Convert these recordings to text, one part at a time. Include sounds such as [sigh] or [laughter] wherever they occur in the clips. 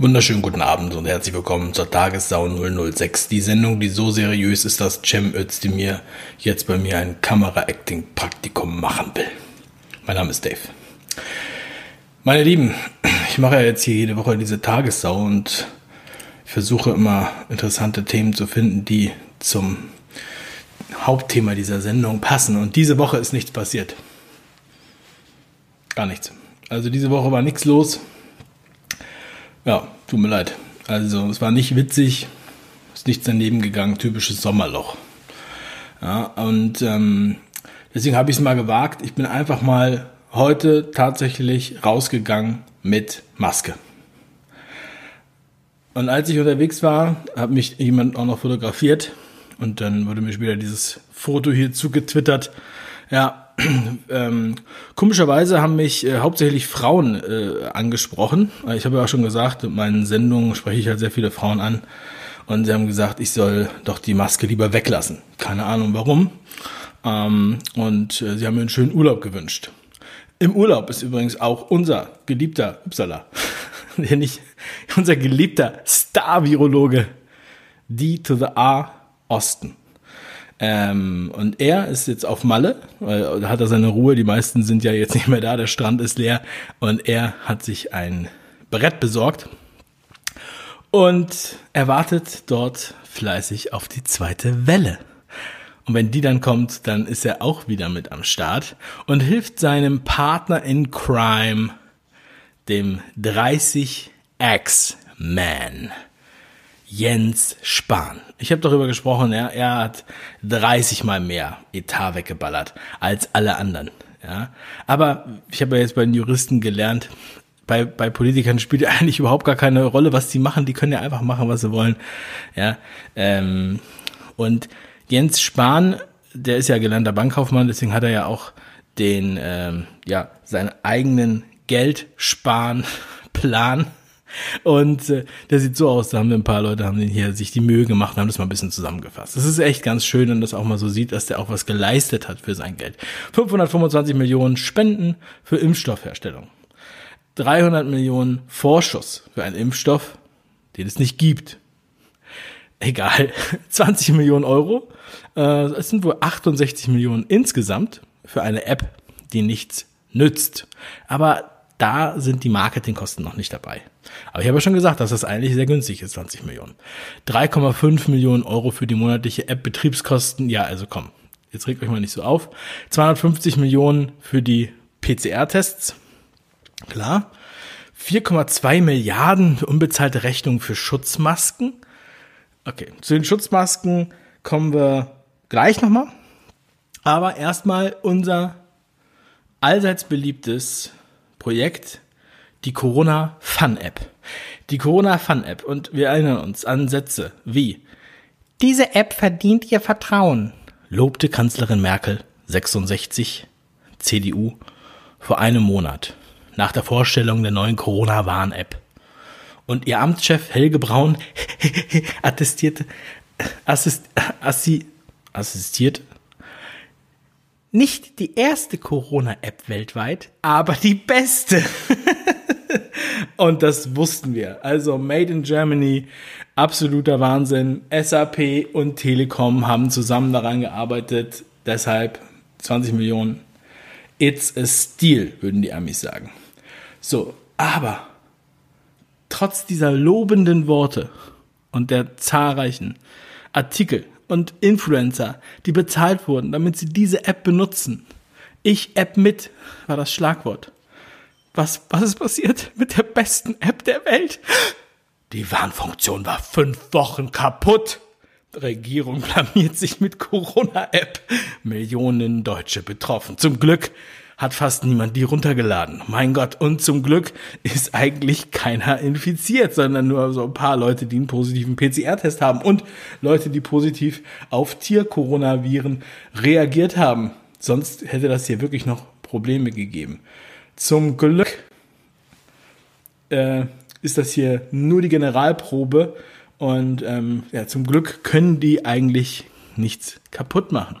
Wunderschönen guten Abend und herzlich willkommen zur Tagessau 006. Die Sendung, die so seriös ist, dass Cem Özdemir jetzt bei mir ein Kamera-Acting-Praktikum machen will. Mein Name ist Dave. Meine Lieben, ich mache ja jetzt hier jede Woche diese Tagessau und versuche immer interessante Themen zu finden, die zum Hauptthema dieser Sendung passen. Und diese Woche ist nichts passiert. Gar nichts. Also diese Woche war nichts los. Ja, tut mir leid. Also es war nicht witzig, ist nichts daneben gegangen, typisches Sommerloch. Ja, und ähm, deswegen habe ich es mal gewagt. Ich bin einfach mal heute tatsächlich rausgegangen mit Maske. Und als ich unterwegs war, hat mich jemand auch noch fotografiert und dann wurde mir später dieses Foto hier zugetwittert. Ja, [clears throat] ähm, komischerweise haben mich äh, hauptsächlich Frauen äh, angesprochen. Ich habe ja auch schon gesagt, in meinen Sendungen spreche ich halt sehr viele Frauen an. Und sie haben gesagt, ich soll doch die Maske lieber weglassen. Keine Ahnung warum. Ähm, und äh, sie haben mir einen schönen Urlaub gewünscht. Im Urlaub ist übrigens auch unser geliebter, upsala, [laughs] der nicht, unser geliebter Star-Virologe, D to the R Osten. Ähm, und er ist jetzt auf Malle, da hat er seine Ruhe. Die meisten sind ja jetzt [laughs] nicht mehr da, der Strand ist leer. Und er hat sich ein Brett besorgt und er wartet dort fleißig auf die zweite Welle. Und wenn die dann kommt, dann ist er auch wieder mit am Start und hilft seinem Partner in Crime, dem 30 X-Man. Jens Spahn. Ich habe darüber gesprochen, ja, er hat 30 mal mehr Etat weggeballert als alle anderen. Ja. Aber ich habe ja jetzt bei den Juristen gelernt, bei, bei Politikern spielt [laughs] eigentlich überhaupt gar keine Rolle, was die machen. Die können ja einfach machen, was sie wollen. Ja. Ähm, und Jens Spahn, der ist ja gelernter Bankkaufmann, deswegen hat er ja auch den, ähm, ja, seinen eigenen Geldsparenplan und äh, der sieht so aus, da haben wir ein paar Leute, haben den hier sich die Mühe gemacht und haben das mal ein bisschen zusammengefasst. Das ist echt ganz schön, wenn das auch mal so sieht, dass der auch was geleistet hat für sein Geld. 525 Millionen Spenden für Impfstoffherstellung. 300 Millionen Vorschuss für einen Impfstoff, den es nicht gibt. Egal. [laughs] 20 Millionen Euro. Äh, es sind wohl 68 Millionen insgesamt für eine App, die nichts nützt. Aber da sind die Marketingkosten noch nicht dabei. Aber ich habe ja schon gesagt, dass das eigentlich sehr günstig ist, 20 Millionen. 3,5 Millionen Euro für die monatliche App-Betriebskosten. Ja, also komm, jetzt regt euch mal nicht so auf. 250 Millionen für die PCR-Tests. Klar. 4,2 Milliarden unbezahlte Rechnungen für Schutzmasken. Okay, zu den Schutzmasken kommen wir gleich nochmal. Aber erstmal unser allseits beliebtes Projekt die Corona Fun App. Die Corona Fun App. Und wir erinnern uns an Sätze wie Diese App verdient ihr Vertrauen, lobte Kanzlerin Merkel 66 CDU vor einem Monat nach der Vorstellung der neuen Corona-Warn-App. Und ihr Amtschef Helge Braun [laughs] attestierte, assist, assi, assistiert nicht die erste Corona-App weltweit, aber die beste. [laughs] Und das wussten wir. Also Made in Germany, absoluter Wahnsinn. SAP und Telekom haben zusammen daran gearbeitet. Deshalb 20 Millionen. It's a steal, würden die Amis sagen. So, aber trotz dieser lobenden Worte und der zahlreichen Artikel und Influencer, die bezahlt wurden, damit sie diese App benutzen. Ich App mit war das Schlagwort. Was, was ist passiert mit der besten App der Welt? Die Warnfunktion war fünf Wochen kaputt. Regierung blamiert sich mit Corona-App. Millionen Deutsche betroffen. Zum Glück hat fast niemand die runtergeladen. Mein Gott, und zum Glück ist eigentlich keiner infiziert, sondern nur so ein paar Leute, die einen positiven PCR-Test haben und Leute, die positiv auf Tier-Coronaviren reagiert haben. Sonst hätte das hier wirklich noch Probleme gegeben. Zum Glück äh, ist das hier nur die Generalprobe und ähm, ja, zum Glück können die eigentlich nichts kaputt machen.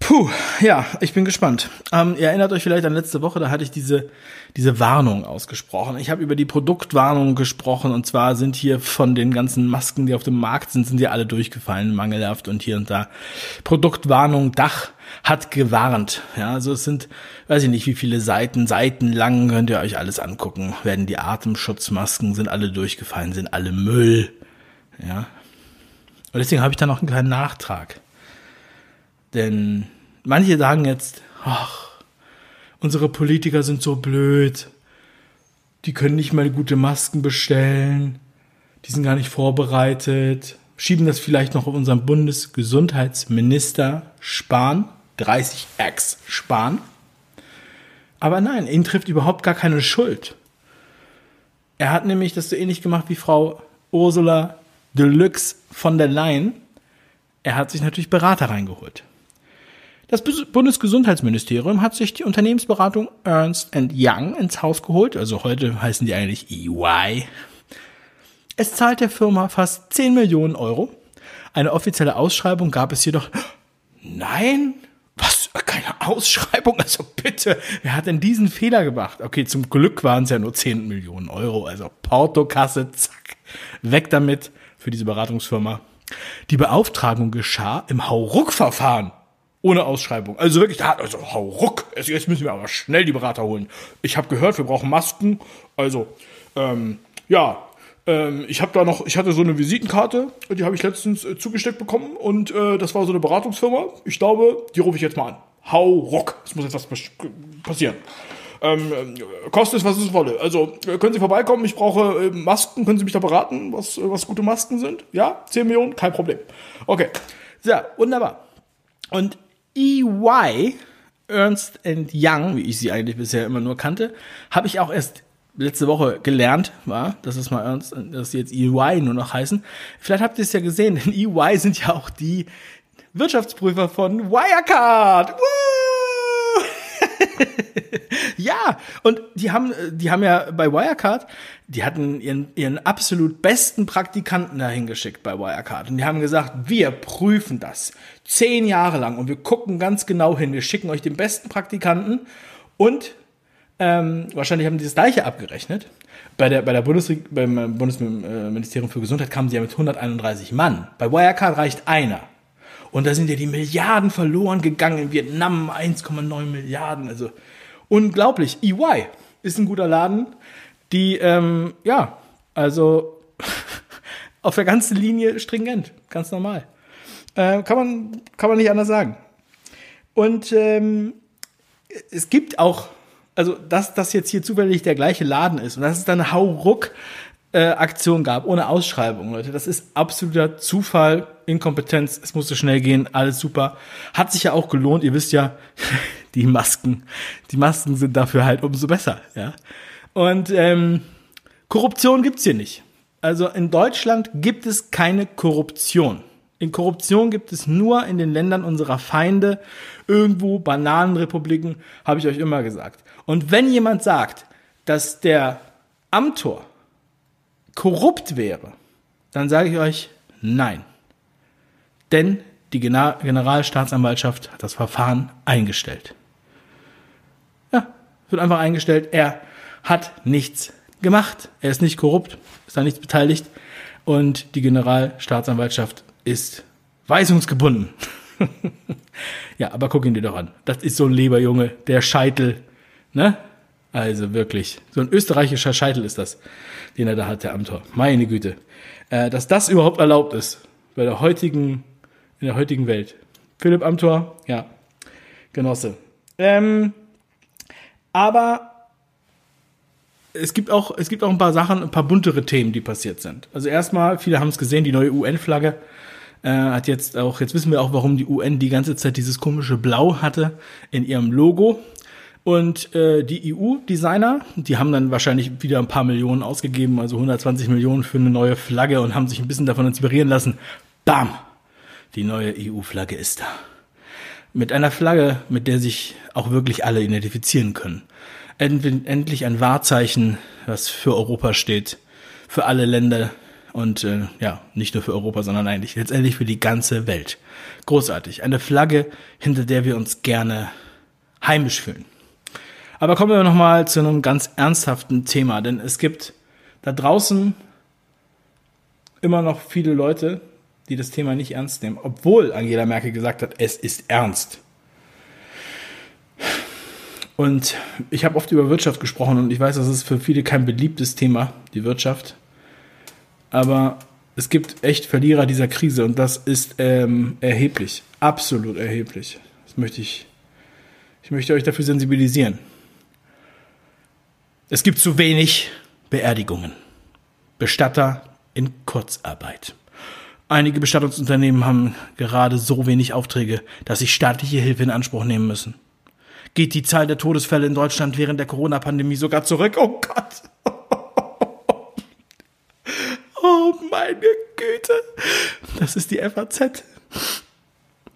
Puh, ja, ich bin gespannt. Ähm, ihr erinnert euch vielleicht an letzte Woche, da hatte ich diese, diese Warnung ausgesprochen. Ich habe über die Produktwarnung gesprochen und zwar sind hier von den ganzen Masken, die auf dem Markt sind, sind ja alle durchgefallen, mangelhaft und hier und da. Produktwarnung, Dach hat gewarnt. Ja, also es sind, weiß ich nicht, wie viele Seiten, Seiten lang könnt ihr euch alles angucken. Werden die Atemschutzmasken, sind alle durchgefallen, sind alle Müll. Ja. Und deswegen habe ich da noch einen kleinen Nachtrag. Denn manche sagen jetzt, ach, unsere Politiker sind so blöd. Die können nicht mal gute Masken bestellen. Die sind gar nicht vorbereitet. Schieben das vielleicht noch auf unseren Bundesgesundheitsminister Spahn. 30x Spahn. Aber nein, ihn trifft überhaupt gar keine Schuld. Er hat nämlich das so ähnlich gemacht wie Frau Ursula Deluxe von der Leyen. Er hat sich natürlich Berater reingeholt. Das Bundesgesundheitsministerium hat sich die Unternehmensberatung Ernst Young ins Haus geholt, also heute heißen die eigentlich EY. Es zahlt der Firma fast 10 Millionen Euro. Eine offizielle Ausschreibung gab es jedoch. Nein? Ausschreibung? Also bitte, wer hat denn diesen Fehler gemacht? Okay, zum Glück waren es ja nur 10 Millionen Euro, also Portokasse, zack, weg damit für diese Beratungsfirma. Die Beauftragung geschah im Hauruck-Verfahren. Ohne Ausschreibung. Also wirklich, also hau ruck. Also jetzt müssen wir aber schnell die Berater holen. Ich habe gehört, wir brauchen Masken. Also, ähm, ja, ähm, ich habe da noch, ich hatte so eine Visitenkarte, die habe ich letztens äh, zugesteckt bekommen und äh, das war so eine Beratungsfirma. Ich glaube, die rufe ich jetzt mal an. Hau ruck. Es muss jetzt was passieren. Ähm, äh, kostet was es wolle. Also äh, können Sie vorbeikommen, ich brauche äh, Masken, können Sie mich da beraten, was, was gute Masken sind? Ja, 10 Millionen, kein Problem. Okay, sehr, wunderbar. Und EY, Ernst Young, wie ich sie eigentlich bisher immer nur kannte, habe ich auch erst letzte Woche gelernt, war, dass es mal Ernst, dass sie jetzt EY nur noch heißen. Vielleicht habt ihr es ja gesehen, denn EY sind ja auch die Wirtschaftsprüfer von Wirecard. Woo! [laughs] ja, und die haben, die haben ja bei Wirecard, die hatten ihren, ihren absolut besten Praktikanten dahin geschickt bei Wirecard. Und die haben gesagt, wir prüfen das zehn Jahre lang und wir gucken ganz genau hin. Wir schicken euch den besten Praktikanten und ähm, wahrscheinlich haben die das gleiche abgerechnet. Bei der, bei der Bundes, beim Bundesministerium für Gesundheit kamen sie ja mit 131 Mann. Bei Wirecard reicht einer. Und da sind ja die Milliarden verloren gegangen in Vietnam, 1,9 Milliarden. Also unglaublich. EY ist ein guter Laden, die, ähm, ja, also [laughs] auf der ganzen Linie stringent, ganz normal. Äh, kann, man, kann man nicht anders sagen. Und ähm, es gibt auch, also dass das jetzt hier zufällig der gleiche Laden ist und dass es dann eine Hauruck äh, gab, ohne Ausschreibung, Leute. Das ist absoluter Zufall, Inkompetenz, es musste schnell gehen, alles super. Hat sich ja auch gelohnt, ihr wisst ja, [laughs] die Masken, die Masken sind dafür halt umso besser, ja. Und ähm, Korruption gibt's hier nicht. Also in Deutschland gibt es keine Korruption. In Korruption gibt es nur in den Ländern unserer Feinde, irgendwo Bananenrepubliken, habe ich euch immer gesagt. Und wenn jemand sagt, dass der Amtor korrupt wäre, dann sage ich euch nein. Denn die Generalstaatsanwaltschaft hat das Verfahren eingestellt. Ja, wird einfach eingestellt. Er hat nichts gemacht. Er ist nicht korrupt, ist da nichts beteiligt. Und die Generalstaatsanwaltschaft ist weisungsgebunden. [laughs] ja, aber guck ihn dir doch an. Das ist so ein Leberjunge, der Scheitel, ne? Also wirklich, so ein österreichischer Scheitel ist das, den er da hat, der Amtor. Meine Güte. Äh, dass das überhaupt erlaubt ist bei der heutigen, in der heutigen Welt. Philipp Amtor, ja, Genosse. Ähm, aber es gibt auch, es gibt auch ein paar Sachen, ein paar buntere Themen, die passiert sind. Also erstmal, viele haben es gesehen, die neue UN-Flagge äh, hat jetzt auch, jetzt wissen wir auch, warum die UN die ganze Zeit dieses komische Blau hatte in ihrem Logo. Und äh, die EU-Designer, die haben dann wahrscheinlich wieder ein paar Millionen ausgegeben, also 120 Millionen für eine neue Flagge und haben sich ein bisschen davon inspirieren lassen. Bam! Die neue EU-Flagge ist da. Mit einer Flagge, mit der sich auch wirklich alle identifizieren können. Endlich ein Wahrzeichen, was für Europa steht, für alle Länder Und äh, ja, nicht nur für Europa, sondern eigentlich letztendlich für die ganze Welt. Großartig. Eine Flagge, hinter der wir uns gerne heimisch fühlen. Aber kommen wir nochmal zu einem ganz ernsthaften Thema, denn es gibt da draußen immer noch viele Leute, die das Thema nicht ernst nehmen, obwohl Angela Merkel gesagt hat, es ist ernst. Und ich habe oft über Wirtschaft gesprochen und ich weiß, das ist für viele kein beliebtes Thema, die Wirtschaft. Aber es gibt echt Verlierer dieser Krise und das ist ähm, erheblich, absolut erheblich. Das möchte ich, ich möchte euch dafür sensibilisieren. Es gibt zu wenig Beerdigungen. Bestatter in Kurzarbeit. Einige Bestattungsunternehmen haben gerade so wenig Aufträge, dass sie staatliche Hilfe in Anspruch nehmen müssen. Geht die Zahl der Todesfälle in Deutschland während der Corona-Pandemie sogar zurück? Oh Gott. [laughs] Oh meine Güte. Das ist die FAZ.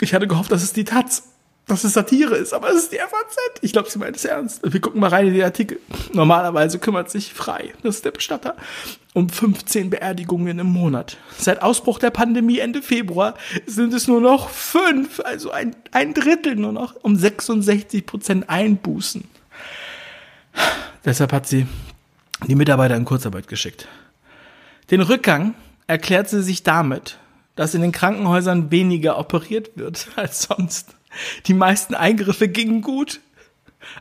Ich hatte gehofft, das ist die Taz dass es Satire ist, aber es ist die FAZ. Ich glaube, sie meint es ernst. Wir gucken mal rein in den Artikel. Normalerweise kümmert sich Frei, das ist der Bestatter, um 15 Beerdigungen im Monat. Seit Ausbruch der Pandemie Ende Februar sind es nur noch fünf, also ein, ein Drittel nur noch, um 66 Prozent Einbußen. Deshalb hat sie die Mitarbeiter in Kurzarbeit geschickt. Den Rückgang erklärt sie sich damit, dass in den Krankenhäusern weniger operiert wird [laughs] als sonst. Die meisten Eingriffe gingen gut,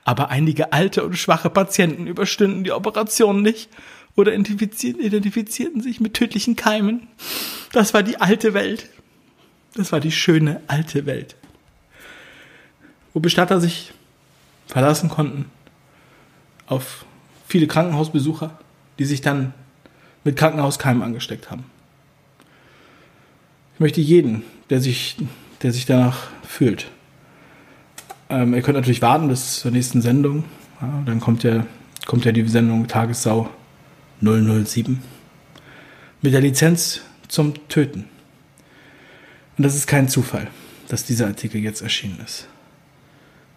aber einige alte und schwache Patienten überstünden die Operation nicht oder identifizierten sich mit tödlichen Keimen. Das war die alte Welt. Das war die schöne alte Welt. Wo Bestatter sich verlassen konnten auf viele Krankenhausbesucher, die sich dann mit Krankenhauskeimen angesteckt haben. Ich möchte jeden, der sich, der sich danach fühlt, ähm, ihr könnt natürlich warten bis zur nächsten Sendung. Ja, dann kommt ja, kommt ja die Sendung Tagessau 007 mit der Lizenz zum Töten. Und das ist kein Zufall, dass dieser Artikel jetzt erschienen ist.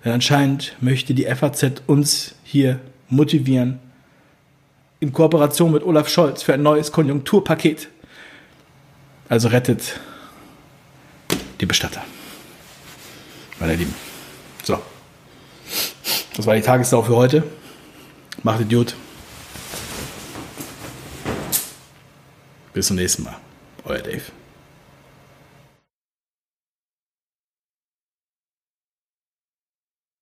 Denn anscheinend möchte die FAZ uns hier motivieren, in Kooperation mit Olaf Scholz für ein neues Konjunkturpaket. Also rettet die Bestatter. Meine Lieben. Das war die Tagessau für heute. Macht Idiot. Bis zum nächsten Mal. Euer Dave.